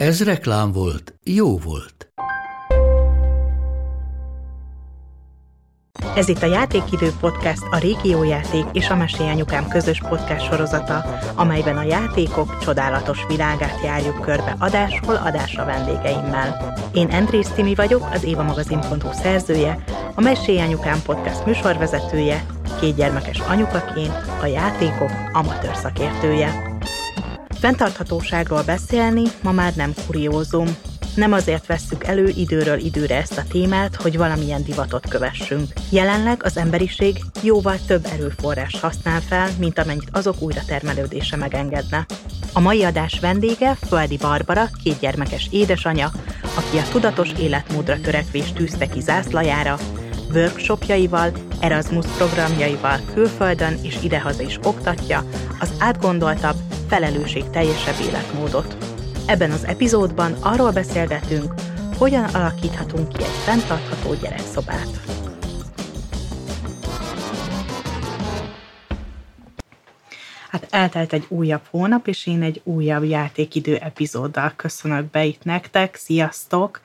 Ez reklám volt, jó volt. Ez itt a Játékidő Podcast, a Régiójáték és a Mesélyanyukám közös podcast sorozata, amelyben a játékok csodálatos világát járjuk körbe adásról adásra vendégeimmel. Én Andrész Timi vagyok, az évamagazin.hu szerzője, a Mesélyanyukám podcast műsorvezetője, két gyermekes anyukaként, a játékok amatőr szakértője. Fentarthatóságról beszélni ma már nem kuriózum, nem azért vesszük elő időről időre ezt a témát, hogy valamilyen divatot kövessünk. Jelenleg az emberiség jóval több erőforrás használ fel, mint amennyit azok újra termelődése megengedne. A mai adás vendége Földi Barbara, kétgyermekes édesanya, aki a tudatos életmódra törekvés tűzte ki zászlajára, workshopjaival, Erasmus programjaival külföldön és idehaza is oktatja az átgondoltabb, felelősség teljesebb életmódot. Ebben az epizódban arról beszélgetünk, hogyan alakíthatunk ki egy fenntartható gyerekszobát. Hát eltelt egy újabb hónap, és én egy újabb játékidő epizóddal köszönök be itt nektek. Sziasztok!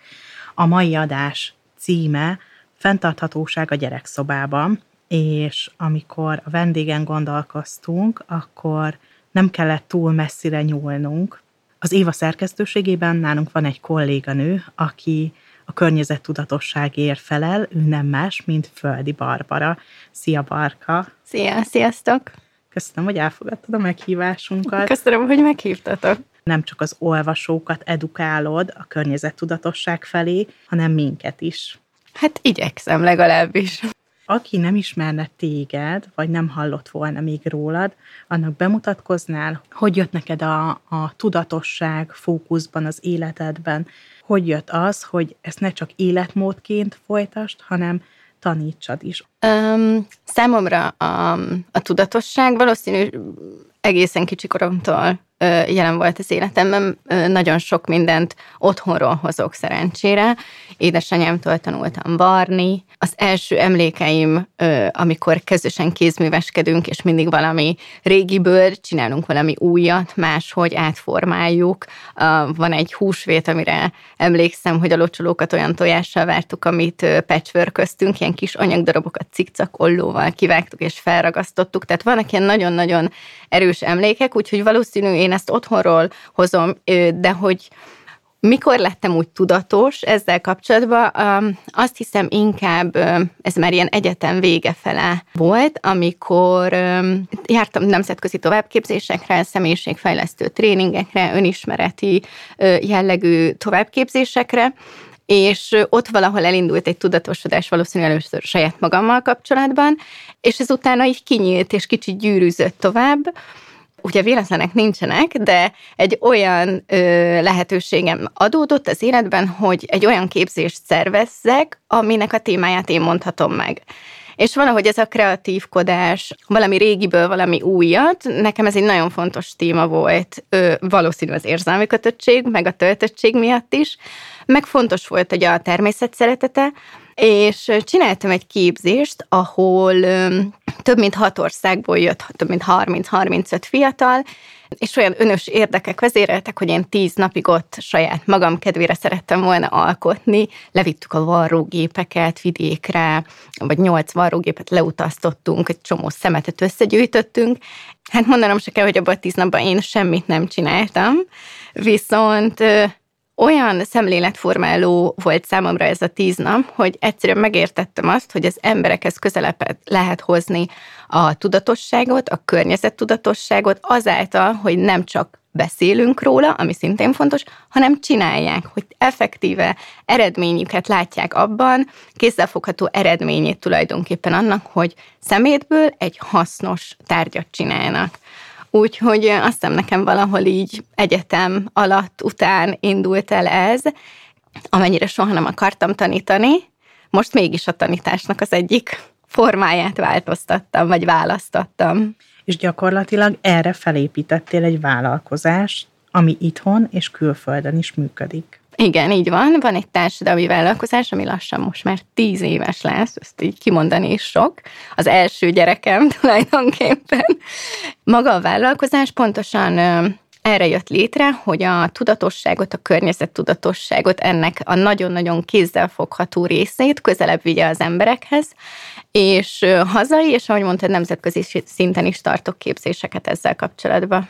A mai adás címe Fenntarthatóság a gyerekszobában, és amikor a vendégen gondolkoztunk, akkor nem kellett túl messzire nyúlnunk, az Éva szerkesztőségében nálunk van egy kolléganő, aki a környezettudatosságért felel, ő nem más, mint Földi Barbara. Szia, Barka! Szia, sziasztok! Köszönöm, hogy elfogadtad a meghívásunkat. Köszönöm, hogy meghívtatok. Nem csak az olvasókat edukálod a környezettudatosság felé, hanem minket is. Hát igyekszem legalábbis. Aki nem ismerne téged, vagy nem hallott volna még rólad, annak bemutatkoznál, hogy jött neked a, a tudatosság fókuszban az életedben, hogy jött az, hogy ezt ne csak életmódként folytast, hanem tanítsad is? Um, számomra a, a tudatosság valószínű egészen kicsi koromtól jelen volt az életemben. Nagyon sok mindent otthonról hozok szerencsére. Édesanyámtól tanultam varni. Az első emlékeim, amikor közösen kézműveskedünk, és mindig valami régiből csinálunk valami újat, máshogy átformáljuk. Van egy húsvét, amire emlékszem, hogy a locsolókat olyan tojással vártuk, amit patchworköztünk, ilyen kis anyagdarabokat cikcakollóval kivágtuk és felragasztottuk. Tehát vannak ilyen nagyon-nagyon erős emlékek, úgyhogy valószínű én ezt otthonról hozom, de hogy mikor lettem úgy tudatos ezzel kapcsolatban, azt hiszem inkább ez már ilyen egyetem vége fele volt, amikor jártam nemzetközi továbbképzésekre, személyiségfejlesztő tréningekre, önismereti jellegű továbbképzésekre, és ott valahol elindult egy tudatosodás valószínűleg először saját magammal kapcsolatban, és ez utána így kinyílt és kicsit gyűrűzött tovább, ugye véletlenek nincsenek, de egy olyan ö, lehetőségem adódott az életben, hogy egy olyan képzést szervezzek, aminek a témáját én mondhatom meg. És valahogy ez a kreatívkodás, valami régiből valami újat, nekem ez egy nagyon fontos téma volt, ö, valószínű az érzelmi kötöttség, meg a töltöttség miatt is, meg fontos volt, hogy a természet szeretete, és csináltam egy képzést, ahol több mint hat országból jött, több mint 30-35 fiatal, és olyan önös érdekek vezéreltek, hogy én tíz napig ott saját magam kedvére szerettem volna alkotni. Levittük a varrógépeket vidékre, vagy nyolc varrógépet leutaztottunk, egy csomó szemetet összegyűjtöttünk. Hát mondanom se kell, hogy abban a tíz napban én semmit nem csináltam, viszont olyan szemléletformáló volt számomra ez a tíz nap, hogy egyszerűen megértettem azt, hogy az emberekhez közelebb lehet hozni a tudatosságot, a környezettudatosságot azáltal, hogy nem csak beszélünk róla, ami szintén fontos, hanem csinálják, hogy effektíve eredményüket látják abban, kézzelfogható eredményét tulajdonképpen annak, hogy szemétből egy hasznos tárgyat csinálnak. Úgyhogy azt hiszem nekem valahol így egyetem alatt, után indult el ez, amennyire soha nem akartam tanítani, most mégis a tanításnak az egyik formáját változtattam, vagy választottam. És gyakorlatilag erre felépítettél egy vállalkozást, ami itthon és külföldön is működik. Igen, így van. Van egy társadalmi vállalkozás, ami lassan most már tíz éves lesz, ezt így kimondani is sok. Az első gyerekem tulajdonképpen. Maga a vállalkozás pontosan erre jött létre, hogy a tudatosságot, a környezet tudatosságot, ennek a nagyon-nagyon kézzelfogható részét közelebb vigye az emberekhez, és hazai, és ahogy mondtad, nemzetközi szinten is tartok képzéseket ezzel kapcsolatban.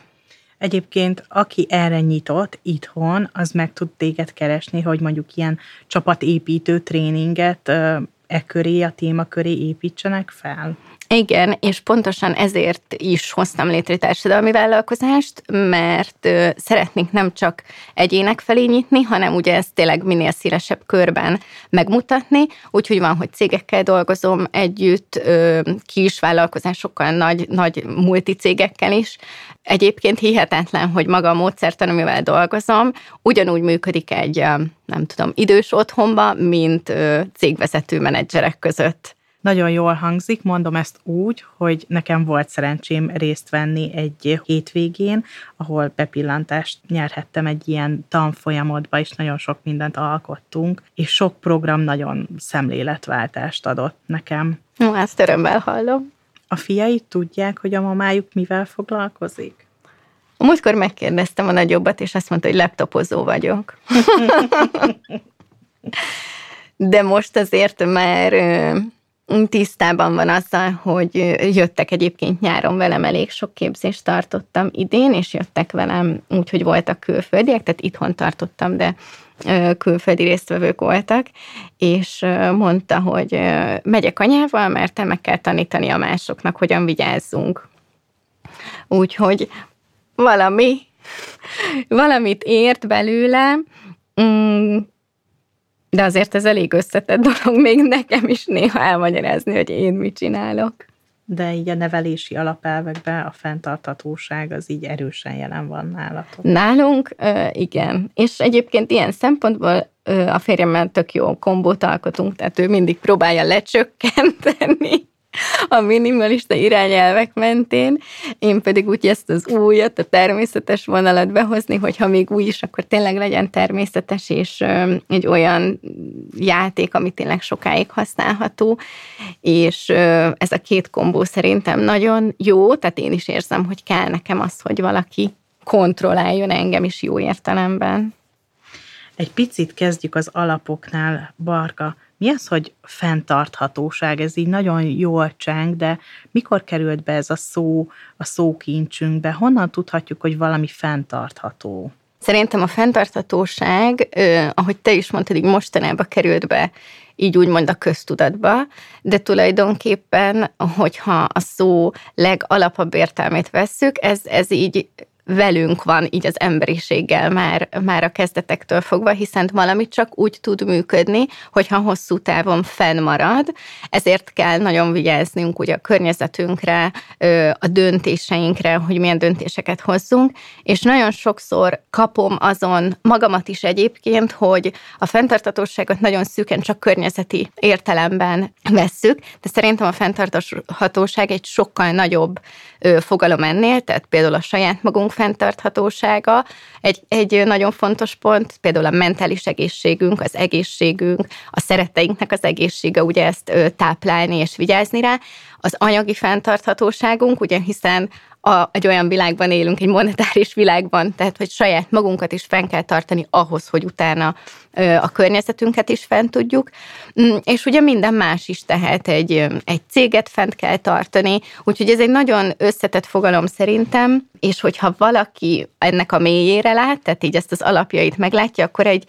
Egyébként, aki erre nyitott itthon, az meg tud téged keresni, hogy mondjuk ilyen csapatépítő tréninget e köré, a téma köré építsenek fel? Igen, és pontosan ezért is hoztam létre társadalmi vállalkozást, mert szeretnénk nem csak egyének felé nyitni, hanem ugye ezt tényleg minél szélesebb körben megmutatni, úgyhogy van, hogy cégekkel dolgozom együtt, kis vállalkozásokkal, nagy, nagy multicégekkel is. Egyébként hihetetlen, hogy maga a módszertan, amivel dolgozom, ugyanúgy működik egy, nem tudom, idős otthonba, mint cégvezető menedzserek között. Nagyon jól hangzik, mondom ezt úgy, hogy nekem volt szerencsém részt venni egy hétvégén, ahol bepillantást nyerhettem egy ilyen tanfolyamodba, és nagyon sok mindent alkottunk, és sok program nagyon szemléletváltást adott nekem. Ó, ezt örömmel hallom. A fiai tudják, hogy a mamájuk mivel foglalkozik? Múltkor megkérdeztem a nagyobbat, és azt mondta, hogy laptopozó vagyok. De most azért már tisztában van azzal, hogy jöttek egyébként nyáron velem, elég sok képzést tartottam idén, és jöttek velem úgy, hogy voltak külföldiek, tehát itthon tartottam, de külföldi résztvevők voltak, és mondta, hogy megyek anyával, mert meg kell tanítani a másoknak, hogyan vigyázzunk. Úgyhogy valami, valamit ért belőle, mm, de azért ez elég összetett dolog még nekem is néha elmagyarázni, hogy én mit csinálok. De így a nevelési alapelvekben a fenntarthatóság az így erősen jelen van nálatok. Nálunk igen. És egyébként ilyen szempontból a férjemmel tök jó kombót alkotunk, tehát ő mindig próbálja lecsökkenteni a minimalista irányelvek mentén, én pedig úgy ezt az újat, a természetes vonalat behozni, hogyha még új is, akkor tényleg legyen természetes, és egy olyan játék, ami tényleg sokáig használható, és ez a két kombó szerintem nagyon jó, tehát én is érzem, hogy kell nekem az, hogy valaki kontrolláljon engem is jó értelemben. Egy picit kezdjük az alapoknál, Barka. Mi az, hogy fenntarthatóság? Ez így nagyon jól cseng, de mikor került be ez a szó a szókincsünkbe? Honnan tudhatjuk, hogy valami fenntartható? Szerintem a fenntarthatóság, ahogy te is mondtad, így mostanában került be így úgymond a köztudatba, de tulajdonképpen, hogyha a szó legalapabb értelmét vesszük, ez, ez így velünk van így az emberiséggel már, már a kezdetektől fogva, hiszen valami csak úgy tud működni, hogyha hosszú távon fennmarad, ezért kell nagyon vigyáznunk ugye a környezetünkre, a döntéseinkre, hogy milyen döntéseket hozzunk, és nagyon sokszor kapom azon magamat is egyébként, hogy a fenntartatóságot nagyon szűken csak környezeti értelemben vesszük, de szerintem a fenntarthatóság egy sokkal nagyobb fogalom ennél, tehát például a saját magunk fenntarthatósága. Egy, egy nagyon fontos pont, például a mentális egészségünk, az egészségünk, a szeretteinknek az egészsége, ugye ezt táplálni és vigyázni rá, az anyagi fenntarthatóságunk, ugye hiszen a, egy olyan világban élünk, egy monetáris világban, tehát hogy saját magunkat is fenn kell tartani ahhoz, hogy utána a környezetünket is fent tudjuk, mm, és ugye minden más is tehet, egy, egy céget fent kell tartani, úgyhogy ez egy nagyon összetett fogalom szerintem, és hogyha valaki ennek a mélyére lát, tehát így ezt az alapjait meglátja, akkor egy,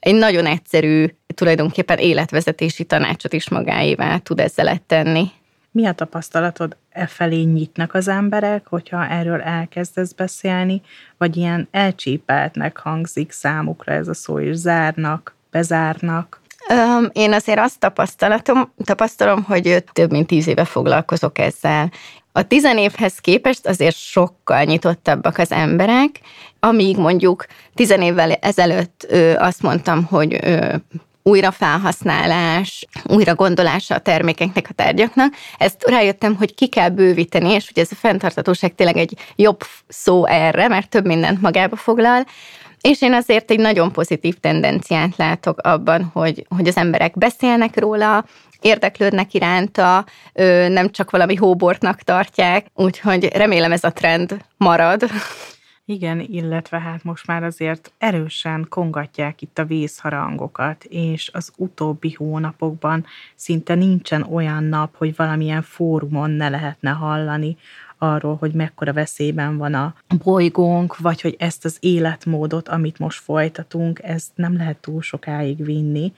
egy nagyon egyszerű, tulajdonképpen életvezetési tanácsot is magáévá tud ezzel tenni. Mi a tapasztalatod? E felé nyitnak az emberek, hogyha erről elkezdesz beszélni, vagy ilyen elcsépeltnek hangzik számukra ez a szó, és zárnak, bezárnak? Én azért azt tapasztalatom, tapasztalom, hogy több mint tíz éve foglalkozok ezzel. A tizenévhez képest azért sokkal nyitottabbak az emberek, amíg mondjuk tizen évvel ezelőtt ö, azt mondtam, hogy újrafelhasználás, újra gondolása a termékeknek, a tárgyaknak. Ezt rájöttem, hogy ki kell bővíteni, és hogy ez a fenntartatóság tényleg egy jobb szó erre, mert több mindent magába foglal. És én azért egy nagyon pozitív tendenciát látok abban, hogy, hogy az emberek beszélnek róla, érdeklődnek iránta, nem csak valami hóbortnak tartják, úgyhogy remélem ez a trend marad. Igen, illetve hát most már azért erősen kongatják itt a vészharangokat, és az utóbbi hónapokban szinte nincsen olyan nap, hogy valamilyen fórumon ne lehetne hallani arról, hogy mekkora veszélyben van a bolygónk, vagy hogy ezt az életmódot, amit most folytatunk, ezt nem lehet túl sokáig vinni.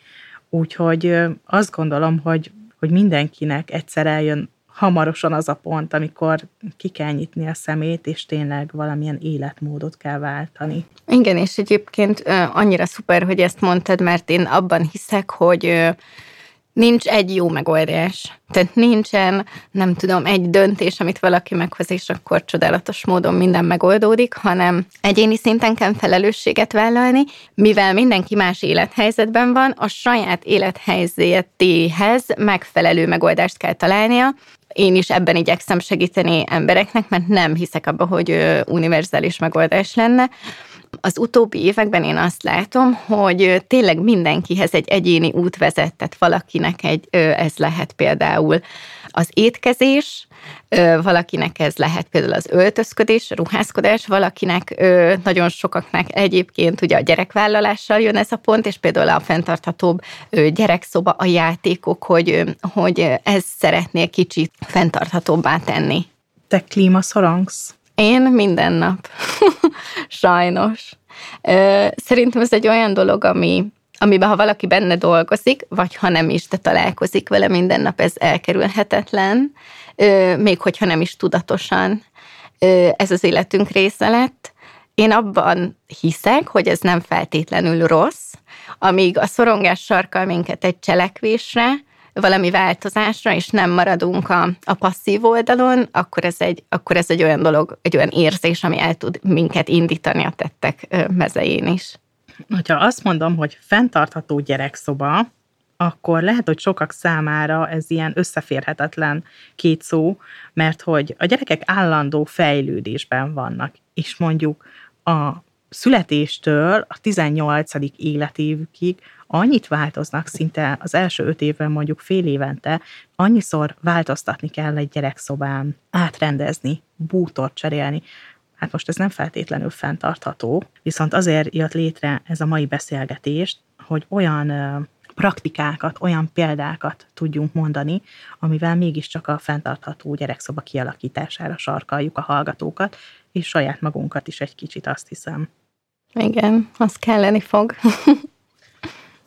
Úgyhogy azt gondolom, hogy, hogy mindenkinek egyszer eljön hamarosan az a pont, amikor ki kell nyitni a szemét, és tényleg valamilyen életmódot kell váltani. Igen, és egyébként annyira szuper, hogy ezt mondtad, mert én abban hiszek, hogy nincs egy jó megoldás. Tehát nincsen, nem tudom, egy döntés, amit valaki meghoz, és akkor csodálatos módon minden megoldódik, hanem egyéni szinten kell felelősséget vállalni, mivel mindenki más élethelyzetben van, a saját élethelyzetéhez megfelelő megoldást kell találnia, én is ebben igyekszem segíteni embereknek, mert nem hiszek abba, hogy univerzális megoldás lenne. Az utóbbi években én azt látom, hogy tényleg mindenkihez egy egyéni út vezet, tehát valakinek egy, ez lehet például az étkezés, valakinek ez lehet például az öltözködés, ruházkodás, valakinek nagyon sokaknak egyébként ugye a gyerekvállalással jön ez a pont, és például a fenntarthatóbb gyerekszoba, a játékok, hogy, hogy ez szeretnél kicsit fenntarthatóbbá tenni. Te klímaszorongsz? Én minden nap. Sajnos. Szerintem ez egy olyan dolog, ami, amiben ha valaki benne dolgozik, vagy ha nem is, de találkozik vele minden nap, ez elkerülhetetlen, még hogyha nem is tudatosan ez az életünk része lett. Én abban hiszek, hogy ez nem feltétlenül rossz, amíg a szorongás sarkal minket egy cselekvésre, valami változásra, és nem maradunk a, a passzív oldalon, akkor ez, egy, akkor ez egy olyan dolog, egy olyan érzés, ami el tud minket indítani a tettek mezején is. Ha azt mondom, hogy fenntartható gyerekszoba, akkor lehet, hogy sokak számára ez ilyen összeférhetetlen két szó, mert hogy a gyerekek állandó fejlődésben vannak, és mondjuk a születéstől a 18. életévükig annyit változnak szinte az első öt évben, mondjuk fél évente, annyiszor változtatni kell egy gyerekszobán, átrendezni, bútort cserélni. Hát most ez nem feltétlenül fenntartható, viszont azért jött létre ez a mai beszélgetés, hogy olyan praktikákat, olyan példákat tudjunk mondani, amivel mégiscsak a fenntartható gyerekszoba kialakítására sarkaljuk a hallgatókat, és saját magunkat is egy kicsit, azt hiszem. Igen, az kelleni fog.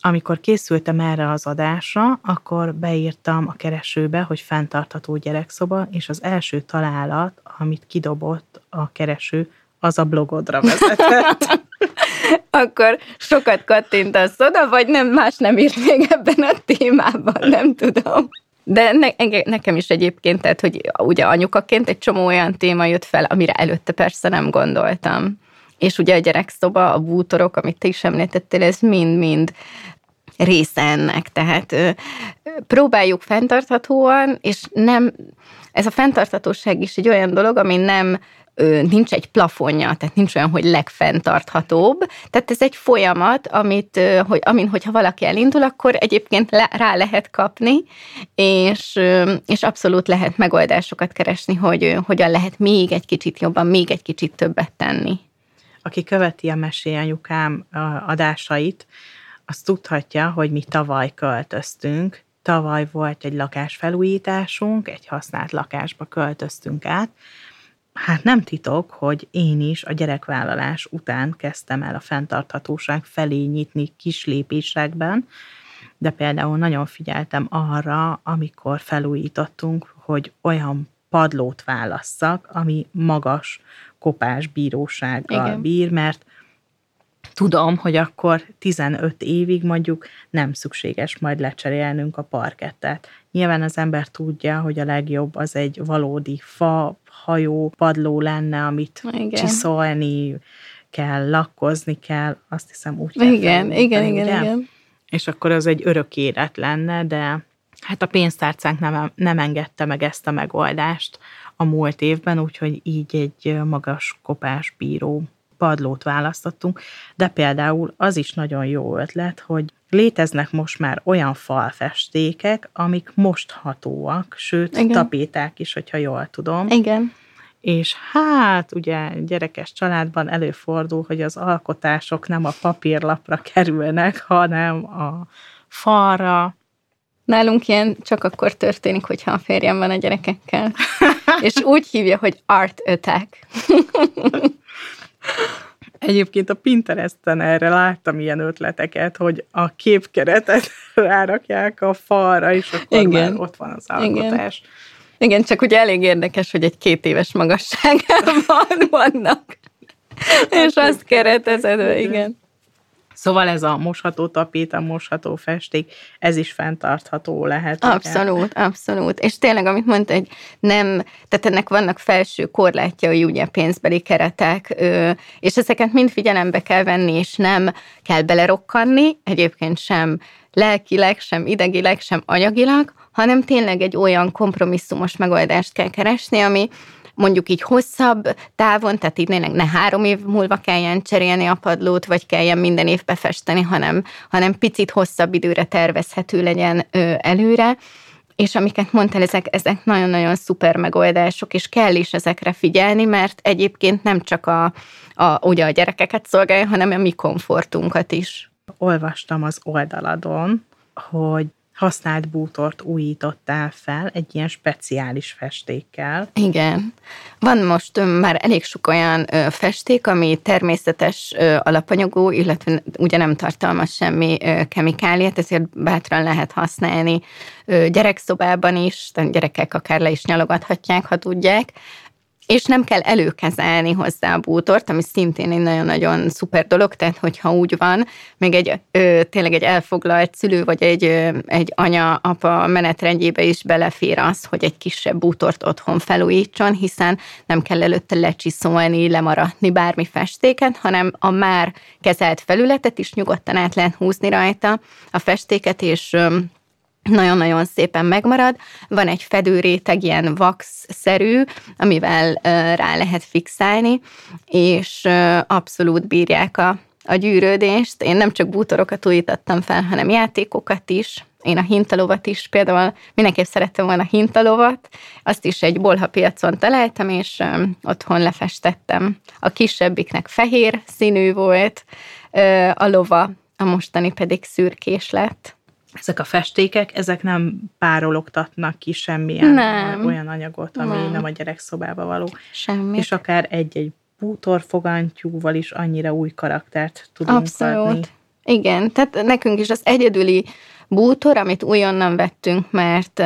Amikor készültem erre az adásra, akkor beírtam a keresőbe, hogy fenntartható gyerekszoba, és az első találat, amit kidobott a kereső, az a blogodra vezetett. akkor sokat kattintasz oda, vagy nem más nem írt még ebben a témában, nem tudom. De ne, nekem is egyébként, tehát, hogy ugye anyukaként egy csomó olyan téma jött fel, amire előtte persze nem gondoltam. És ugye a gyerekszoba, a bútorok, amit te is említettél, ez mind-mind része ennek. Tehát próbáljuk fenntarthatóan, és nem, ez a fenntarthatóság is egy olyan dolog, ami nem nincs egy plafonja, tehát nincs olyan, hogy legfenntarthatóbb. Tehát ez egy folyamat, amit, hogy, amin, hogyha valaki elindul, akkor egyébként rá lehet kapni, és, és abszolút lehet megoldásokat keresni, hogy hogyan lehet még egy kicsit jobban, még egy kicsit többet tenni. Aki követi a Mesélyanyukám adásait, azt tudhatja, hogy mi tavaly költöztünk. Tavaly volt egy lakásfelújításunk, egy használt lakásba költöztünk át, Hát nem titok, hogy én is a gyerekvállalás után kezdtem el a fenntarthatóság felé nyitni kis lépésekben, de például nagyon figyeltem arra, amikor felújítottunk, hogy olyan padlót válasszak, ami magas kopás bírósággal Igen. bír, mert tudom, hogy akkor 15 évig mondjuk nem szükséges majd lecserélnünk a parkettet. Nyilván az ember tudja, hogy a legjobb az egy valódi fa, hajó, padló lenne, amit igen. csiszolni kell, lakkozni kell, azt hiszem úgy kell Igen, igen, igen, ugye? igen. És akkor az egy örök élet lenne, de hát a pénztárcánk nem, nem engedte meg ezt a megoldást a múlt évben, úgyhogy így egy magas kopás bíró padlót választottunk, de például az is nagyon jó ötlet, hogy léteznek most már olyan falfestékek, amik mosthatóak, sőt, Igen. tapéták is, hogyha jól tudom. Igen. És hát ugye gyerekes családban előfordul, hogy az alkotások nem a papírlapra kerülnek, hanem a falra, Nálunk ilyen csak akkor történik, hogyha a férjem van a gyerekekkel. És úgy hívja, hogy art attack. Egyébként a Pinteresten erre láttam ilyen ötleteket, hogy a képkeretet rárakják a falra, és akkor Igen. már ott van az alkotás. Igen. Igen, csak ugye elég érdekes, hogy egy két éves magasságában vannak. és azt keretezed, igen. Szóval ez a mosható tapéta, mosható festék, ez is fenntartható lehet. Abszolút, ugye? abszolút. És tényleg, amit mondta, hogy nem, tehát ennek vannak felső korlátjai, ugye pénzbeli keretek, és ezeket mind figyelembe kell venni, és nem kell belerokkanni, egyébként sem lelkileg, sem idegileg, sem anyagilag, hanem tényleg egy olyan kompromisszumos megoldást kell keresni, ami mondjuk így hosszabb távon, tehát így ne három év múlva kelljen cserélni a padlót, vagy kelljen minden év befesteni, hanem, hanem picit hosszabb időre tervezhető legyen előre és amiket mondtál, ezek, ezek nagyon-nagyon szuper megoldások, és kell is ezekre figyelni, mert egyébként nem csak a, a, ugye a gyerekeket szolgálja, hanem a mi komfortunkat is. Olvastam az oldaladon, hogy használt bútort újítottál fel egy ilyen speciális festékkel. Igen. Van most már elég sok olyan festék, ami természetes alapanyagú, illetve ugye nem tartalmaz semmi kemikáliát, ezért bátran lehet használni gyerekszobában is, tehát gyerekek akár le is nyalogathatják, ha tudják és nem kell előkezelni hozzá a bútort, ami szintén egy nagyon-nagyon szuper dolog, tehát hogyha úgy van, még egy ö, tényleg egy elfoglalt szülő, vagy egy, ö, egy anya-apa menetrendjébe is belefér az, hogy egy kisebb bútort otthon felújítson, hiszen nem kell előtte lecsiszolni, lemaradni bármi festéket, hanem a már kezelt felületet is nyugodtan át lehet húzni rajta a festéket, és ö, nagyon-nagyon szépen megmarad. Van egy fedőréteg, ilyen wax-szerű, amivel rá lehet fixálni, és abszolút bírják a, a gyűrődést. Én nem csak bútorokat újítottam fel, hanem játékokat is. Én a hintalovat is például mindenképp szerettem volna a hintalovat, azt is egy bolha piacon találtam, és otthon lefestettem. A kisebbiknek fehér színű volt, a lova, a mostani pedig szürkés lett ezek a festékek, ezek nem párologtatnak ki semmilyen nem. olyan anyagot, ami nem. nem a gyerekszobába való. Semmi. És akár egy-egy bútorfogantyúval is annyira új karaktert tudunk Abszolút. adni. Igen, tehát nekünk is az egyedüli bútor, amit újonnan vettünk, mert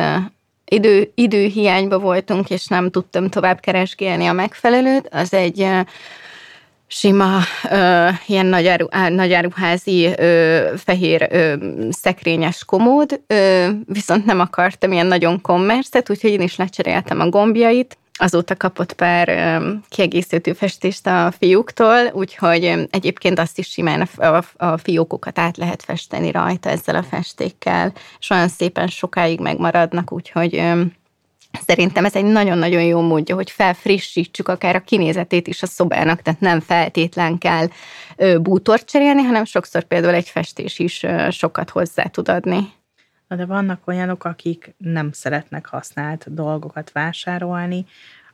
idő, időhiányba voltunk, és nem tudtam tovább keresgélni a megfelelőt, az egy sima, ö, ilyen nagyáruházi ö, fehér ö, szekrényes komód, ö, viszont nem akartam ilyen nagyon kommerszet, úgyhogy én is lecseréltem a gombjait, azóta kapott pár ö, kiegészítő festést a fiúktól, úgyhogy egyébként azt is simán a, a, a fiókokat át lehet festeni rajta ezzel a festékkel, és olyan szépen sokáig megmaradnak, úgyhogy ö, Szerintem ez egy nagyon-nagyon jó módja, hogy felfrissítsük akár a kinézetét is a szobának, tehát nem feltétlen kell bútort cserélni, hanem sokszor például egy festés is sokat hozzá tud adni. Na de vannak olyanok, akik nem szeretnek használt dolgokat vásárolni,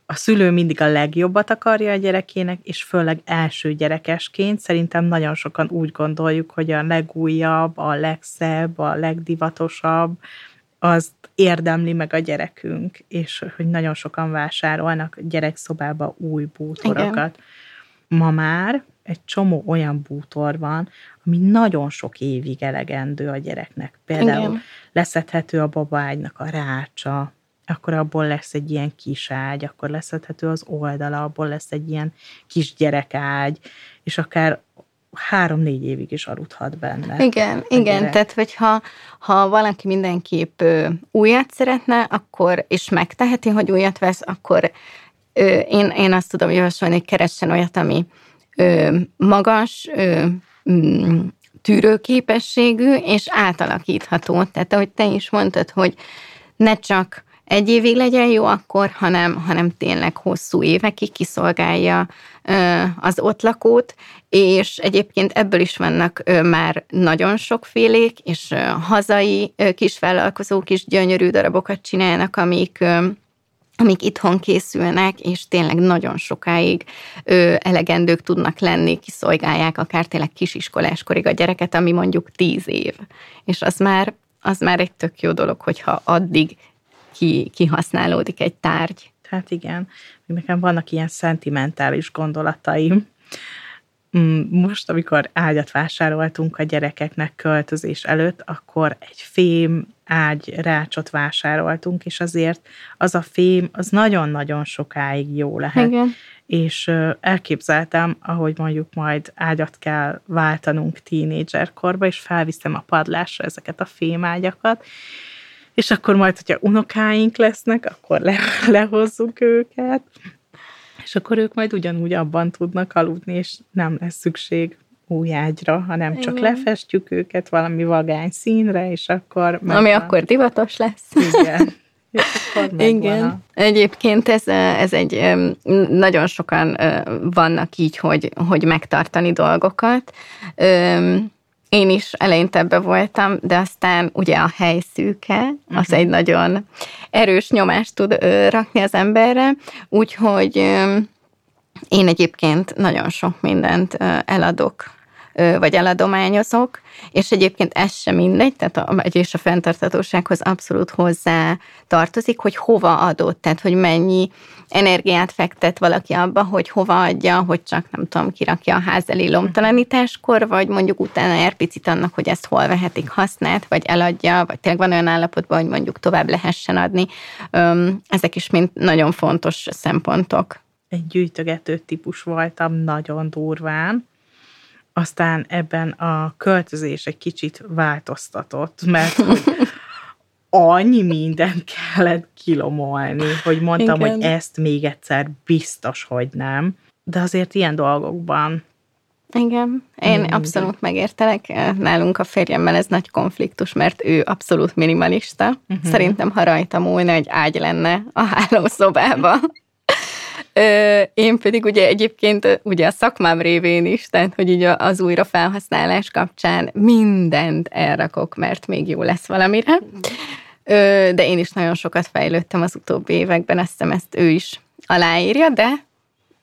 a szülő mindig a legjobbat akarja a gyerekének, és főleg első gyerekesként szerintem nagyon sokan úgy gondoljuk, hogy a legújabb, a legszebb, a legdivatosabb, azt érdemli meg a gyerekünk, és hogy nagyon sokan vásárolnak gyerekszobába új bútorokat. Igen. Ma már egy csomó olyan bútor van, ami nagyon sok évig elegendő a gyereknek. Például Igen. leszedhető a babágynak a rácsa, akkor abból lesz egy ilyen kis ágy, akkor leszedhető az oldala, abból lesz egy ilyen kis gyerekágy, és akár három-négy évig is aludhat benne. Igen, igen, tehát hogyha ha valaki mindenképp ö, újat szeretne, akkor, és megteheti, hogy újat vesz, akkor ö, én, én azt tudom javasolni, hogy keressen olyat, ami ö, magas, ö, mm, tűrőképességű és átalakítható. Tehát ahogy te is mondtad, hogy ne csak egy évig legyen jó akkor, hanem, hanem tényleg hosszú évekig kiszolgálja az ott lakót, és egyébként ebből is vannak már nagyon sokfélék, és hazai kisvállalkozók is gyönyörű darabokat csinálnak, amik amik itthon készülnek, és tényleg nagyon sokáig ö, elegendők tudnak lenni, kiszolgálják akár tényleg kisiskoláskorig a gyereket, ami mondjuk tíz év. És az már, az már egy tök jó dolog, hogyha addig ki, kihasználódik egy tárgy. Hát igen, nekem vannak ilyen szentimentális gondolataim. Mm, most, amikor ágyat vásároltunk a gyerekeknek költözés előtt, akkor egy fém ágy rácsot vásároltunk, és azért az a fém, az nagyon-nagyon sokáig jó lehet. Igen. És elképzeltem, ahogy mondjuk majd ágyat kell váltanunk tínédzserkorba, és felviszem a padlásra ezeket a fémágyakat, és akkor majd, hogyha unokáink lesznek, akkor le, lehozzuk őket, és akkor ők majd ugyanúgy abban tudnak aludni, és nem lesz szükség új ágyra, hanem Igen. csak lefestjük őket valami vagány színre, és akkor... Megvan. Ami akkor divatos lesz. Igen. Igen. Egyébként ez, ez egy, nagyon sokan vannak így, hogy, hogy megtartani dolgokat. Én is eleinte ebbe voltam, de aztán ugye a hely szűke, az uh-huh. egy nagyon erős nyomást tud rakni az emberre, úgyhogy én egyébként nagyon sok mindent eladok vagy eladományozok, és egyébként ez sem mindegy, tehát a, és a fenntartatósághoz abszolút hozzá tartozik, hogy hova adott, tehát hogy mennyi energiát fektet valaki abba, hogy hova adja, hogy csak nem tudom, kirakja a ház elé lomtalanításkor, vagy mondjuk utána ér picit annak, hogy ezt hol vehetik használt, vagy eladja, vagy tényleg van olyan állapotban, hogy mondjuk tovább lehessen adni. Ezek is mind nagyon fontos szempontok. Egy gyűjtögető típus voltam nagyon durván, aztán ebben a költözés egy kicsit változtatott, mert hogy annyi mindent kellett kilomolni, hogy mondtam, Igen. hogy ezt még egyszer biztos, hogy nem. De azért ilyen dolgokban igen, én abszolút megértelek. Nálunk a férjemmel ez nagy konfliktus, mert ő abszolút minimalista. Uh-huh. Szerintem, ha rajta múlna, egy ágy lenne a hálószobába. Én pedig ugye egyébként ugye a szakmám révén is, tehát hogy így az újrafelhasználás kapcsán mindent elrakok, mert még jó lesz valamire. De én is nagyon sokat fejlődtem az utóbbi években, azt hiszem ezt ő is aláírja, de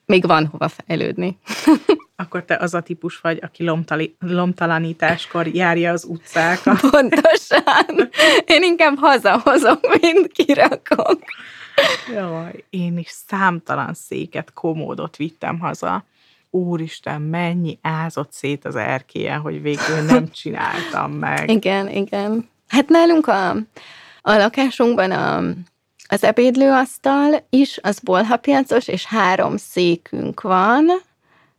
még van hova fejlődni. Akkor te az a típus vagy, aki lomtali, lomtalanításkor járja az utcákat. Pontosan. Én inkább hazahozom, mint kirakok. Jaj, én is számtalan széket, komódot vittem haza. Úristen, mennyi ázott szét az erkélye, hogy végül nem csináltam meg. Igen, igen. Hát nálunk a, a lakásunkban a, az ebédlőasztal is, az bolhapiacos, és három székünk van,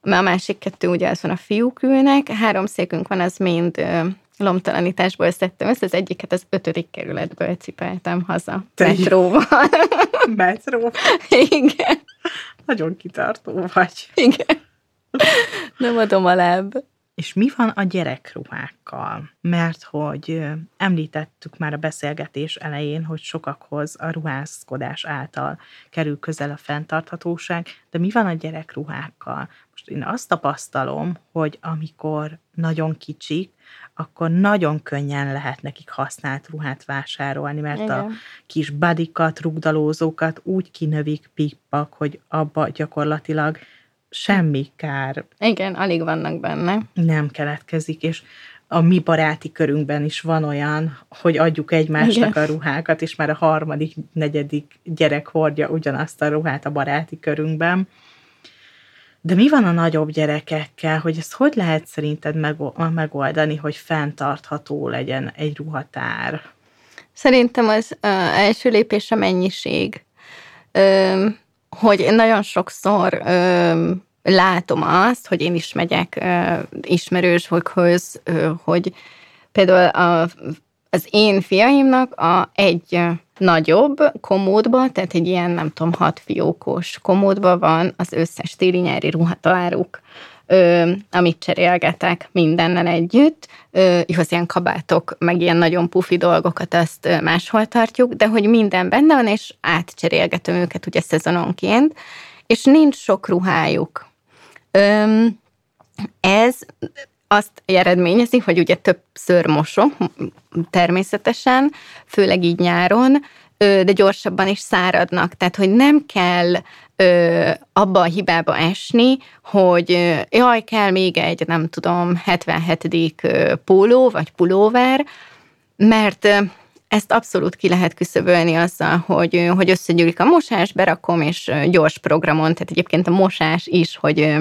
mert a másik kettő ugye az van a fiúk ülnek, három székünk van, az mind lomtalanításból szedtem össze, az egyiket az ötödik kerületből cipeltem haza. Te metróval. Metró? Igen. Nagyon kitartó vagy. Igen. Nem adom a láb. És mi van a gyerekruhákkal? Mert hogy említettük már a beszélgetés elején, hogy sokakhoz a ruházkodás által kerül közel a fenntarthatóság, de mi van a gyerekruhákkal? Most én azt tapasztalom, hogy amikor nagyon kicsik, akkor nagyon könnyen lehet nekik használt ruhát vásárolni, mert Igen. a kis badikat, rugdalózókat úgy kinövik pippak, hogy abba gyakorlatilag semmi kár. Igen, alig vannak benne. Nem keletkezik, és a mi baráti körünkben is van olyan, hogy adjuk egymásnak Igen. a ruhákat, és már a harmadik, negyedik gyerek hordja ugyanazt a ruhát a baráti körünkben. De mi van a nagyobb gyerekekkel, hogy ezt hogy lehet szerinted megoldani, hogy fenntartható legyen egy ruhatár? Szerintem az uh, első lépés a mennyiség. Ö, hogy nagyon sokszor ö, látom azt, hogy én is megyek ismerősökhöz, hogy például a, az én fiaimnak a egy nagyobb komódba, tehát egy ilyen, nem tudom, hat fiókos komódba van az összes téli-nyári ruhatáruk, ö, amit cserélgetek mindennel együtt. Ö, igaz, ilyen kabátok, meg ilyen nagyon pufi dolgokat, azt máshol tartjuk, de hogy minden benne van, és átcserélgetem őket ugye szezononként, és nincs sok ruhájuk. Ö, ez azt eredményezi, hogy ugye többször mosok, természetesen, főleg így nyáron, de gyorsabban is száradnak. Tehát, hogy nem kell ö, abba a hibába esni, hogy jaj, kell még egy, nem tudom, 77. póló vagy pulóver, mert ezt abszolút ki lehet küszöbölni azzal, hogy, hogy összegyűlik a mosás, berakom, és gyors programon, tehát egyébként a mosás is, hogy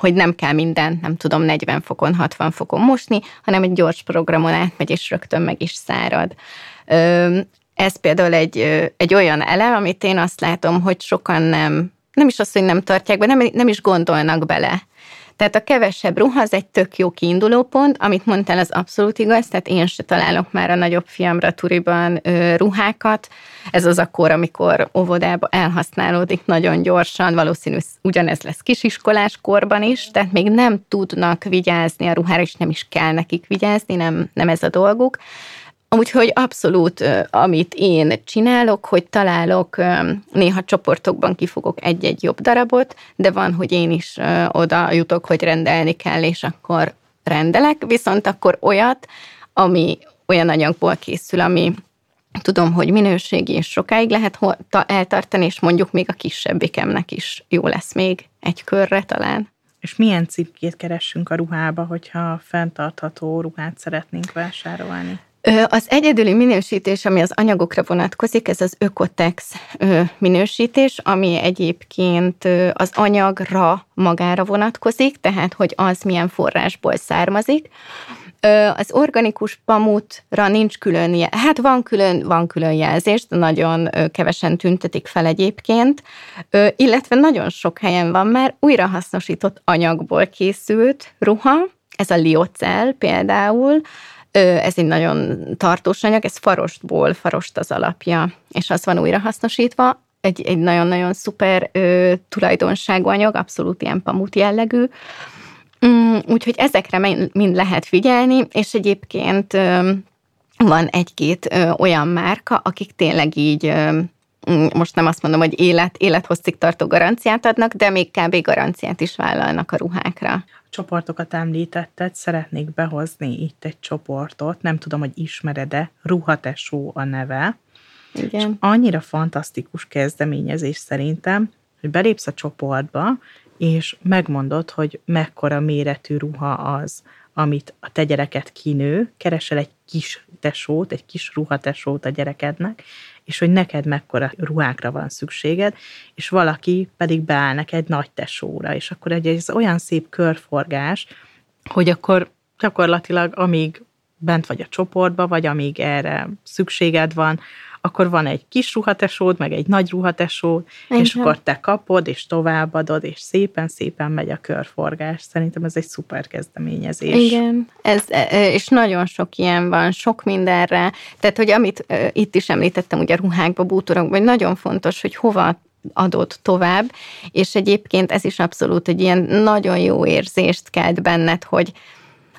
hogy nem kell minden, nem tudom, 40 fokon, 60 fokon mosni, hanem egy gyors programon átmegy, és rögtön meg is szárad. Ez például egy, egy olyan elem, amit én azt látom, hogy sokan nem, nem is azt, hogy nem tartják be, nem, nem is gondolnak bele. Tehát a kevesebb ruha az egy tök jó kiinduló pont, amit mondtál, az abszolút igaz, tehát én se találok már a nagyobb fiamra turiban ö, ruhákat. Ez az akkor, amikor óvodába elhasználódik nagyon gyorsan, valószínű ugyanez lesz kisiskolás korban is, tehát még nem tudnak vigyázni a ruhára, és nem is kell nekik vigyázni, nem, nem ez a dolguk. Úgyhogy abszolút, amit én csinálok, hogy találok, néha csoportokban kifogok egy-egy jobb darabot, de van, hogy én is oda jutok, hogy rendelni kell, és akkor rendelek, viszont akkor olyat, ami olyan anyagból készül, ami tudom, hogy minőségi és sokáig lehet eltartani, és mondjuk még a kisebbikemnek is jó lesz még egy körre talán. És milyen cipkét keressünk a ruhába, hogyha fenntartható ruhát szeretnénk vásárolni? Az egyedüli minősítés, ami az anyagokra vonatkozik, ez az Ökotex minősítés, ami egyébként az anyagra magára vonatkozik, tehát hogy az milyen forrásból származik. Az organikus pamutra nincs külön, hát van külön, van külön jelzés, de nagyon kevesen tüntetik fel egyébként, illetve nagyon sok helyen van már újrahasznosított anyagból készült ruha, ez a liocell például, ez egy nagyon tartós anyag, ez farostból, farost az alapja, és az van újra hasznosítva. Egy, egy nagyon-nagyon szuper ö, tulajdonságú anyag, abszolút ilyen pamut jellegű. Mm, úgyhogy ezekre mind lehet figyelni, és egyébként ö, van egy-két ö, olyan márka, akik tényleg így ö, mm, most nem azt mondom, hogy élet, élethosszig tartó garanciát adnak, de még kb. garanciát is vállalnak a ruhákra csoportokat említetted, szeretnék behozni itt egy csoportot, nem tudom, hogy ismered-e, Ruhatesó a neve. Igen. És annyira fantasztikus kezdeményezés szerintem, hogy belépsz a csoportba, és megmondod, hogy mekkora méretű ruha az, amit a te gyereket kinő, keresel egy kis tesót, egy kis ruhatesót a gyerekednek, és hogy neked mekkora ruhákra van szükséged, és valaki pedig beáll neked nagy tesóra, és akkor egy, ez olyan szép körforgás, hogy akkor gyakorlatilag amíg bent vagy a csoportba, vagy amíg erre szükséged van, akkor van egy kis ruhatesód, meg egy nagy ruhatesód, Igen. és akkor te kapod, és továbbadod, és szépen-szépen megy a körforgás. Szerintem ez egy szuper kezdeményezés. Igen, ez, e, e, és nagyon sok ilyen van, sok mindenre. Tehát, hogy amit e, itt is említettem, ugye ruhákba, bútorokba, hogy nagyon fontos, hogy hova adott tovább, és egyébként ez is abszolút egy ilyen nagyon jó érzést kelt benned, hogy,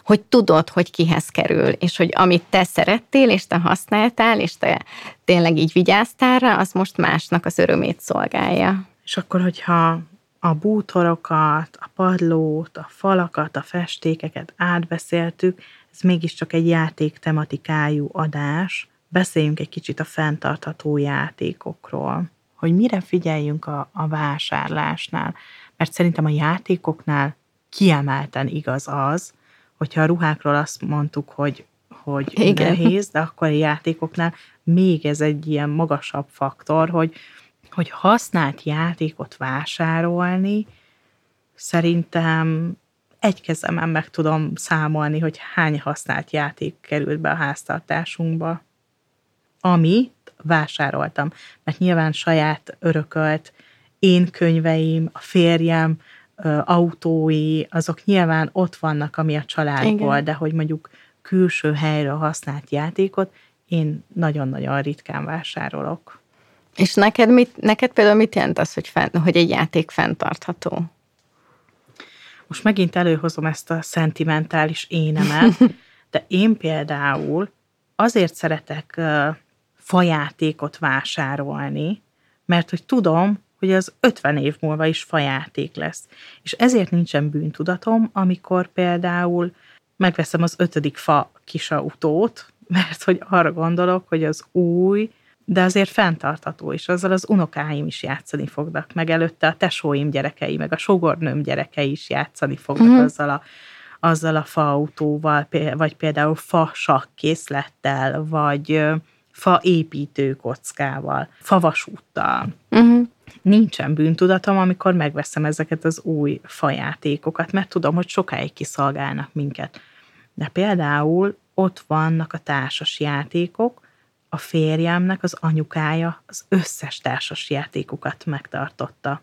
hogy tudod, hogy kihez kerül, és hogy amit te szerettél, és te használtál, és te tényleg így vigyáztál rá, az most másnak az örömét szolgálja. És akkor, hogyha a bútorokat, a padlót, a falakat, a festékeket átbeszéltük, ez mégiscsak egy játék tematikájú adás. Beszéljünk egy kicsit a fenntartható játékokról, hogy mire figyeljünk a, a vásárlásnál, mert szerintem a játékoknál kiemelten igaz az, hogyha a ruhákról azt mondtuk, hogy, hogy Igen. nehéz, de akkor a játékoknál még ez egy ilyen magasabb faktor, hogy, hogy használt játékot vásárolni, szerintem egy kezemen meg tudom számolni, hogy hány használt játék került be a háztartásunkba, amit vásároltam. Mert nyilván saját örökölt én könyveim, a férjem autói, azok nyilván ott vannak, ami a családból, Igen. de hogy mondjuk külső helyre használt játékot, én nagyon-nagyon ritkán vásárolok. És neked, mit, neked például mit jelent az, hogy, fenn, hogy egy játék fenntartható? Most megint előhozom ezt a szentimentális énemet, de én például azért szeretek fajátékot vásárolni, mert hogy tudom, hogy az 50 év múlva is fajáték lesz. És ezért nincsen bűntudatom, amikor például megveszem az ötödik fa kisautót, mert hogy arra gondolok, hogy az új, de azért fenntartató, és azzal az unokáim is játszani fognak, meg előtte a tesóim gyerekei, meg a sogornőm gyerekei is játszani fognak uh-huh. azzal a azzal a faautóval, vagy például fa sakkészlettel, vagy fa építőkockával, favasúttal. Uh-huh. Nincsen bűntudatom, amikor megveszem ezeket az új fajátékokat, mert tudom, hogy sokáig kiszolgálnak minket. De például ott vannak a társas játékok, a férjemnek az anyukája az összes társas játékokat megtartotta.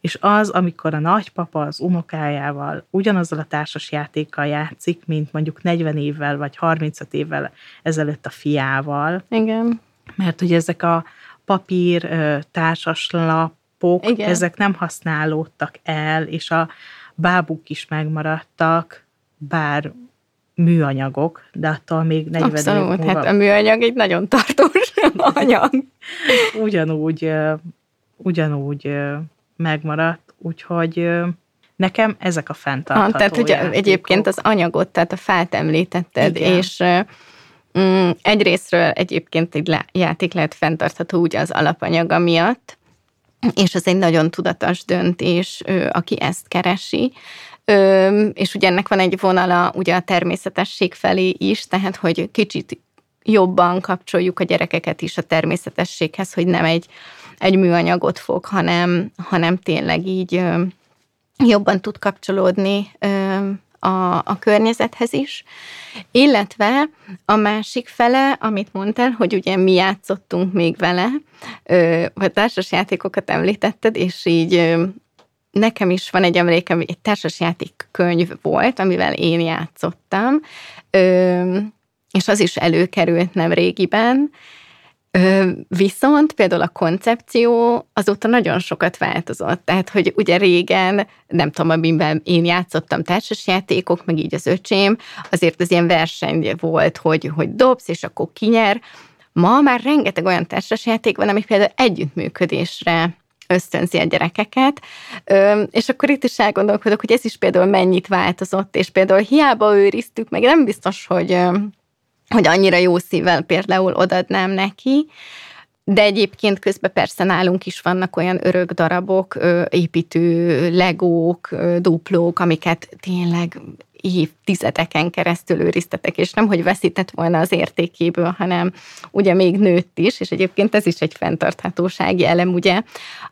És az, amikor a nagypapa az unokájával ugyanazzal a társas játékkal játszik, mint mondjuk 40 évvel vagy 35 évvel ezelőtt a fiával. Igen. Mert hogy ezek a papír társaslapok, Igen. ezek nem használódtak el, és a bábuk is megmaradtak, bár műanyagok, de attól még 40 Abszolút, év múlva... hát a műanyag egy nagyon tartós anyag. ugyanúgy, ugyanúgy megmaradt, úgyhogy nekem ezek a fenntartható ha, Tehát, hogy játékok. egyébként az anyagot, tehát a fát említetted, Igen. és mm, egyrésztről egyébként egy játék lehet fenntartható ugye az alapanyaga miatt, és az egy nagyon tudatos döntés, aki ezt keresi. És ugye ennek van egy vonala ugye a természetesség felé is, tehát hogy kicsit jobban kapcsoljuk a gyerekeket is a természetességhez, hogy nem egy, egy műanyagot fog, hanem, hanem tényleg így jobban tud kapcsolódni a, a környezethez is. Illetve a másik fele, amit mondtál, hogy ugye mi játszottunk még vele, vagy társasjátékokat említetted, és így nekem is van egy emlékem, egy társasjáték könyv volt, amivel én játszottam, és az is előkerült nem régiben, Viszont például a koncepció azóta nagyon sokat változott. Tehát, hogy ugye régen, nem tudom, amiben én játszottam társasjátékok, meg így az öcsém, azért az ilyen verseny volt, hogy, hogy dobsz, és akkor kinyer. Ma már rengeteg olyan társasjáték van, ami például együttműködésre ösztönzi a gyerekeket, és akkor itt is elgondolkodok, hogy ez is például mennyit változott, és például hiába őriztük, meg nem biztos, hogy hogy annyira jó szívvel például odadnám neki, de egyébként közben persze nálunk is vannak olyan örök darabok, építő legók, duplók, amiket tényleg évtizedeken keresztül őriztetek, és nem, hogy veszített volna az értékéből, hanem ugye még nőtt is, és egyébként ez is egy fenntarthatósági elem, ugye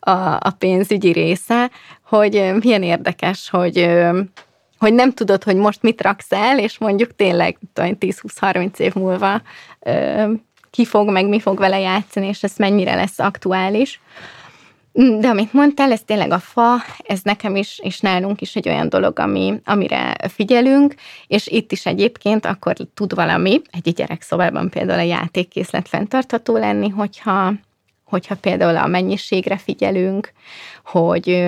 a, a pénzügyi része, hogy milyen érdekes, hogy hogy nem tudod, hogy most mit raksz el, és mondjuk tényleg 10-20-30 év múlva ki fog, meg mi fog vele játszani, és ez mennyire lesz aktuális. De amit mondtál, ez tényleg a fa, ez nekem is, és nálunk is egy olyan dolog, ami, amire figyelünk, és itt is egyébként akkor tud valami, egy gyerekszobában például a játékkészlet fenntartható lenni, hogyha, hogyha például a mennyiségre figyelünk, hogy,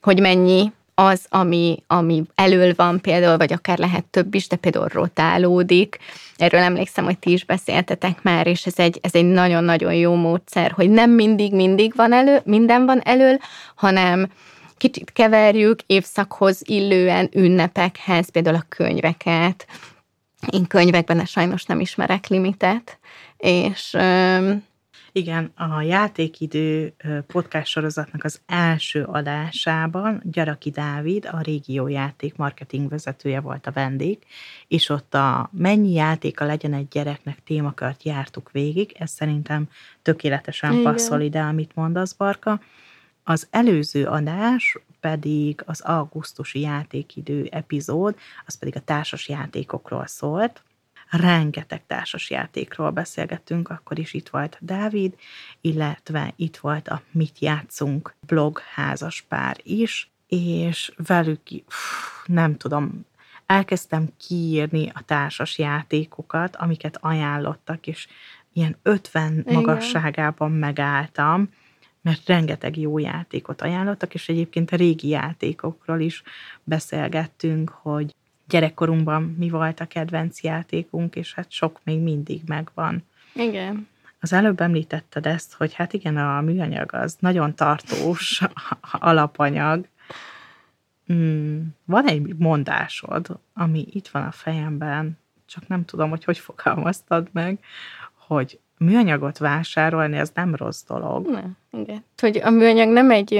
hogy mennyi az, ami, ami elől van például, vagy akár lehet több is, de például rotálódik. Erről emlékszem, hogy ti is beszéltetek már, és ez egy, ez egy nagyon-nagyon jó módszer, hogy nem mindig, mindig van elő, minden van elől, hanem kicsit keverjük évszakhoz illően ünnepekhez, például a könyveket. Én könyvekben sajnos nem ismerek limitet, és igen, a Játékidő podcast sorozatnak az első adásában Gyaraki Dávid, a régió játék marketing vezetője volt a vendég, és ott a mennyi játéka legyen egy gyereknek témakört jártuk végig, ez szerintem tökéletesen Igen. passzol ide, amit mondasz, Barka. Az előző adás pedig az augusztusi játékidő epizód, az pedig a társas játékokról szólt, rengeteg társas játékról beszélgettünk, akkor is itt volt Dávid, illetve itt volt a Mit játszunk blog házas pár is, és velük, nem tudom, elkezdtem kiírni a társas játékokat, amiket ajánlottak, és ilyen 50 Igen. magasságában megálltam, mert rengeteg jó játékot ajánlottak, és egyébként a régi játékokról is beszélgettünk, hogy gyerekkorunkban mi volt a kedvenc játékunk, és hát sok még mindig megvan. Igen. Az előbb említetted ezt, hogy hát igen, a műanyag az nagyon tartós alapanyag. Hmm, van egy mondásod, ami itt van a fejemben, csak nem tudom, hogy hogy fogalmaztad meg, hogy műanyagot vásárolni, az nem rossz dolog. Nem, igen. Hogy a műanyag nem egy,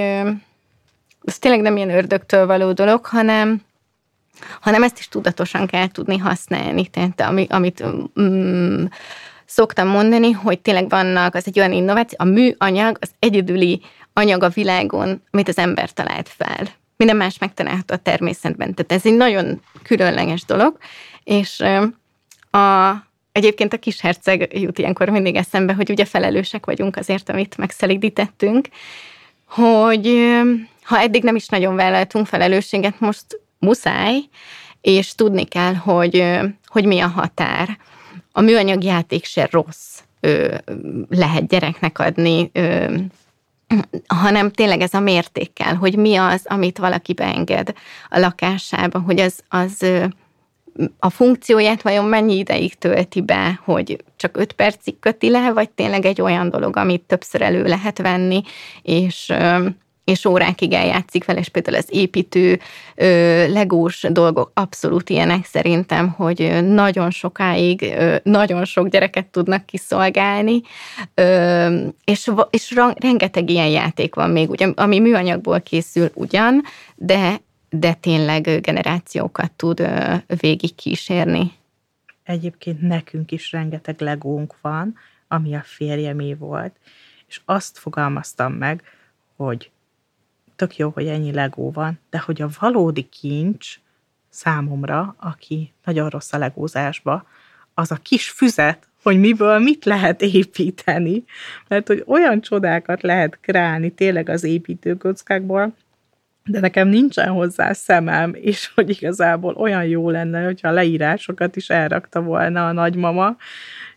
ez tényleg nem ilyen ördögtől való dolog, hanem hanem ezt is tudatosan kell tudni használni. Tehát ami, amit mm, szoktam mondani, hogy tényleg vannak, az egy olyan innováció, a műanyag az egyedüli anyag a világon, amit az ember talált fel. Minden más megtalálható a természetben. Tehát ez egy nagyon különleges dolog, és a, egyébként a kis herceg jut ilyenkor mindig eszembe, hogy ugye felelősek vagyunk azért, amit megszelidítettünk, hogy ha eddig nem is nagyon vállaltunk felelősséget, most muszáj, és tudni kell, hogy, hogy mi a határ. A műanyag játék se rossz lehet gyereknek adni, hanem tényleg ez a mértékkel, hogy mi az, amit valaki beenged a lakásába, hogy az, az a funkcióját vajon mennyi ideig tölti be, hogy csak öt percig köti le, vagy tényleg egy olyan dolog, amit többször elő lehet venni, és és órákig eljátszik vele, és például az építő, legós dolgok abszolút ilyenek szerintem, hogy nagyon sokáig, nagyon sok gyereket tudnak kiszolgálni, és, és rengeteg ilyen játék van még, ugye, ami műanyagból készül ugyan, de, de tényleg generációkat tud végig kísérni. Egyébként nekünk is rengeteg legónk van, ami a férjemé volt, és azt fogalmaztam meg, hogy tök jó, hogy ennyi legó van, de hogy a valódi kincs számomra, aki nagyon rossz a legózásba, az a kis füzet, hogy miből mit lehet építeni, mert hogy olyan csodákat lehet kreálni tényleg az építőkockákból, de nekem nincsen hozzá szemem, és hogy igazából olyan jó lenne, hogyha a leírásokat is elrakta volna a nagymama,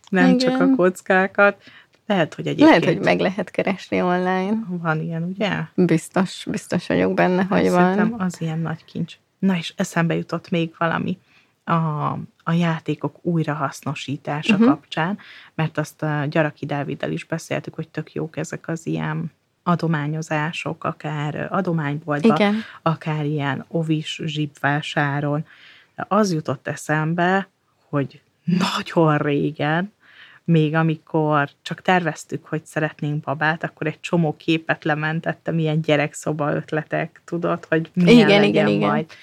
nem Igen. csak a kockákat. Lehet, hogy egyébként... Lehet, hogy meg lehet keresni online. Van ilyen, ugye? Biztos, biztos vagyok benne, hát hogy van. az ilyen nagy kincs. Na és eszembe jutott még valami a, a játékok újrahasznosítása uh-huh. kapcsán, mert azt a Gyaraki Dáviddel is beszéltük, hogy tök jók ezek az ilyen adományozások, akár adományboltban, Igen. akár ilyen ovis zsibvásáron. Az jutott eszembe, hogy nagyon régen még amikor csak terveztük, hogy szeretnénk babát, akkor egy csomó képet lementettem, ilyen gyerekszoba ötletek, tudod, hogy milyen igen, legyen igen, majd. Igen.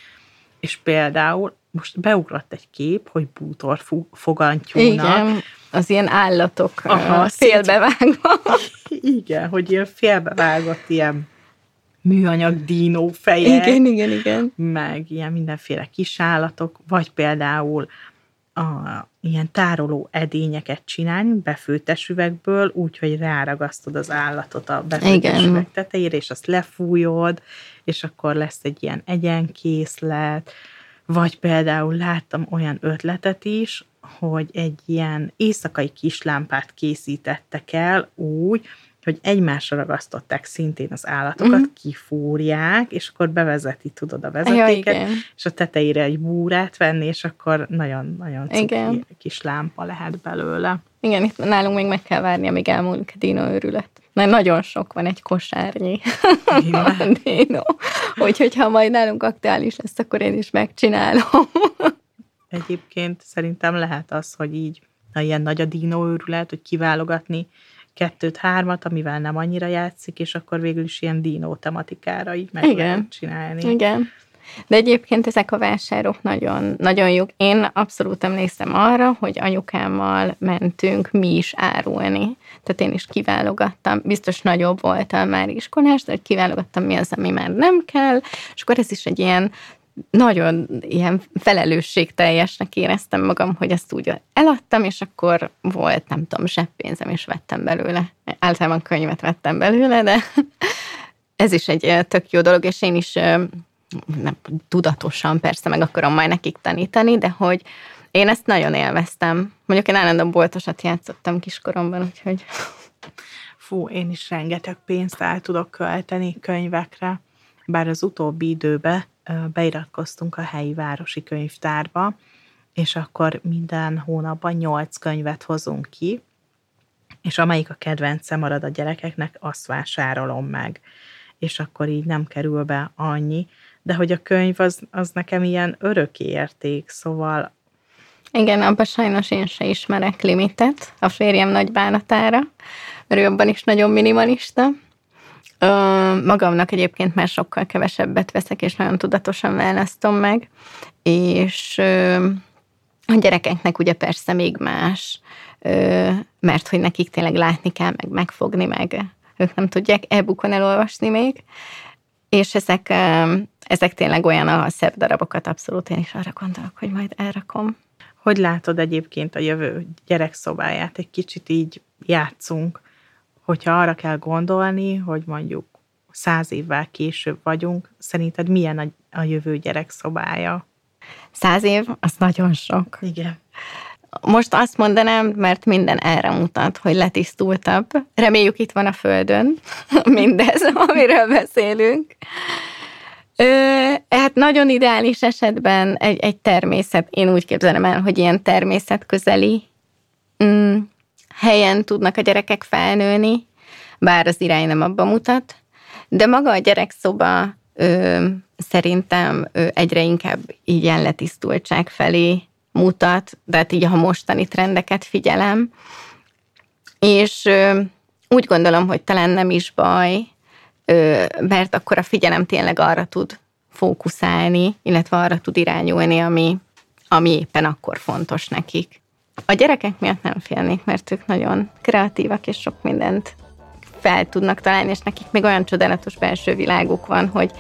És például most beugrott egy kép, hogy bútor fogantyúnak. Igen, az ilyen állatok Aha, félbevágva. Igen, hogy ilyen félbevágott ilyen műanyag dínó fejek. Igen, igen, igen. Meg ilyen mindenféle kisállatok, vagy például a, ilyen tároló edényeket csinálni befőttes üvegből, úgyhogy ráragasztod az állatot a befőttes üveg tetejére, és azt lefújod, és akkor lesz egy ilyen egyenkészlet, vagy például láttam olyan ötletet is, hogy egy ilyen éjszakai kislámpát készítettek el úgy, hogy egymásra ragasztották szintén az állatokat, uh-huh. kifúrják, és akkor bevezeti, tudod, a vezetéket, ja, és a tetejére egy búrát venni, és akkor nagyon-nagyon cuki kis lámpa lehet belőle. Igen, itt nálunk még meg kell várni, amíg elmúlik a dino őrület. Mert nagyon sok van egy kosárnyi dino. Úgyhogy ha majd nálunk aktuális lesz, akkor én is megcsinálom. Egyébként szerintem lehet az, hogy így, ha ilyen nagy a dino őrület, hogy kiválogatni kettőt, hármat, amivel nem annyira játszik, és akkor végül is ilyen dino tematikára így meg Igen. lehet csinálni. Igen. De egyébként ezek a vásárok nagyon, nagyon jók. Én abszolút emlékszem arra, hogy anyukámmal mentünk mi is árulni. Tehát én is kiválogattam, biztos nagyobb voltam már iskolás, de kiválogattam mi az, ami már nem kell, és akkor ez is egy ilyen nagyon ilyen felelősségteljesnek éreztem magam, hogy ezt úgy eladtam, és akkor volt, nem tudom, zseppénzem, és vettem belőle. Általában könyvet vettem belőle, de ez is egy tök jó dolog, és én is nem tudatosan persze meg akarom majd nekik tanítani, de hogy én ezt nagyon élveztem. Mondjuk én állandóan boltosat játszottam kiskoromban, úgyhogy... Fú, én is rengeteg pénzt el tudok költeni könyvekre, bár az utóbbi időben beiratkoztunk a helyi városi könyvtárba, és akkor minden hónapban nyolc könyvet hozunk ki, és amelyik a kedvence marad a gyerekeknek, azt vásárolom meg. És akkor így nem kerül be annyi, de hogy a könyv az, az nekem ilyen öröki érték, szóval... Igen, abban sajnos én se ismerek limitet a férjem nagy bánatára, mert ő abban is nagyon minimalista. Ö, magamnak egyébként már sokkal kevesebbet veszek, és nagyon tudatosan választom meg, és ö, a gyerekeknek ugye persze még más, ö, mert hogy nekik tényleg látni kell, meg megfogni, meg ők nem tudják e-bookon elolvasni még, és ezek, ezek tényleg olyan a szebb darabokat abszolút én is arra gondolok, hogy majd elrakom. Hogy látod egyébként a jövő gyerekszobáját? Egy kicsit így játszunk, hogyha arra kell gondolni, hogy mondjuk száz évvel később vagyunk, szerinted milyen a, a jövő gyerekszobája? Száz év, az nagyon sok. Igen. Most azt mondanám, mert minden erre mutat, hogy letisztultabb. Reméljük itt van a Földön mindez, amiről beszélünk. Ö, hát nagyon ideális esetben egy, egy természet, én úgy képzelem el, hogy ilyen természetközeli mm, helyen tudnak a gyerekek felnőni, bár az irány nem abba mutat, de maga a gyerekszoba ö, szerintem ö, egyre inkább ilyen letisztultság felé mutat, de hát így ha mostani trendeket figyelem, és ö, úgy gondolom, hogy talán nem is baj, ö, mert akkor a figyelem tényleg arra tud fókuszálni, illetve arra tud irányulni, ami, ami éppen akkor fontos nekik. A gyerekek miatt nem félnék, mert ők nagyon kreatívak, és sok mindent fel tudnak találni, és nekik még olyan csodálatos belső világuk van, hogy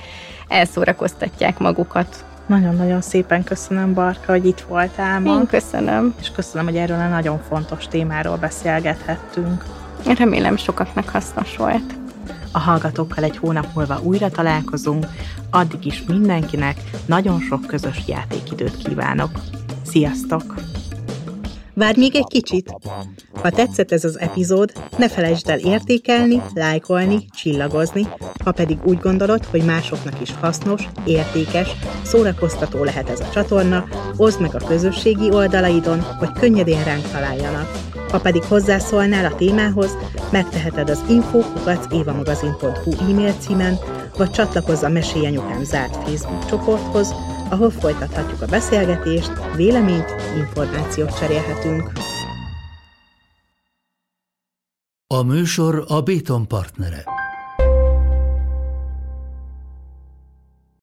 elszórakoztatják magukat nagyon-nagyon szépen köszönöm, Barka, hogy itt voltál ma. Én köszönöm. És köszönöm, hogy erről a nagyon fontos témáról beszélgethettünk. Remélem sokaknak hasznos volt. A hallgatókkal egy hónap múlva újra találkozunk, addig is mindenkinek nagyon sok közös játékidőt kívánok. Sziasztok! Várj még egy kicsit! Ha tetszett ez az epizód, ne felejtsd el értékelni, lájkolni, csillagozni, ha pedig úgy gondolod, hogy másoknak is hasznos, értékes, szórakoztató lehet ez a csatorna, oszd meg a közösségi oldalaidon, hogy könnyedén ránk találjanak. Ha pedig hozzászólnál a témához, megteheted az info.évamagazin.hu e-mail címen, vagy csatlakozz a Mesélj Anyukám zárt Facebook csoporthoz, ahol folytathatjuk a beszélgetést, véleményt, információt cserélhetünk. A műsor a Béton partnere.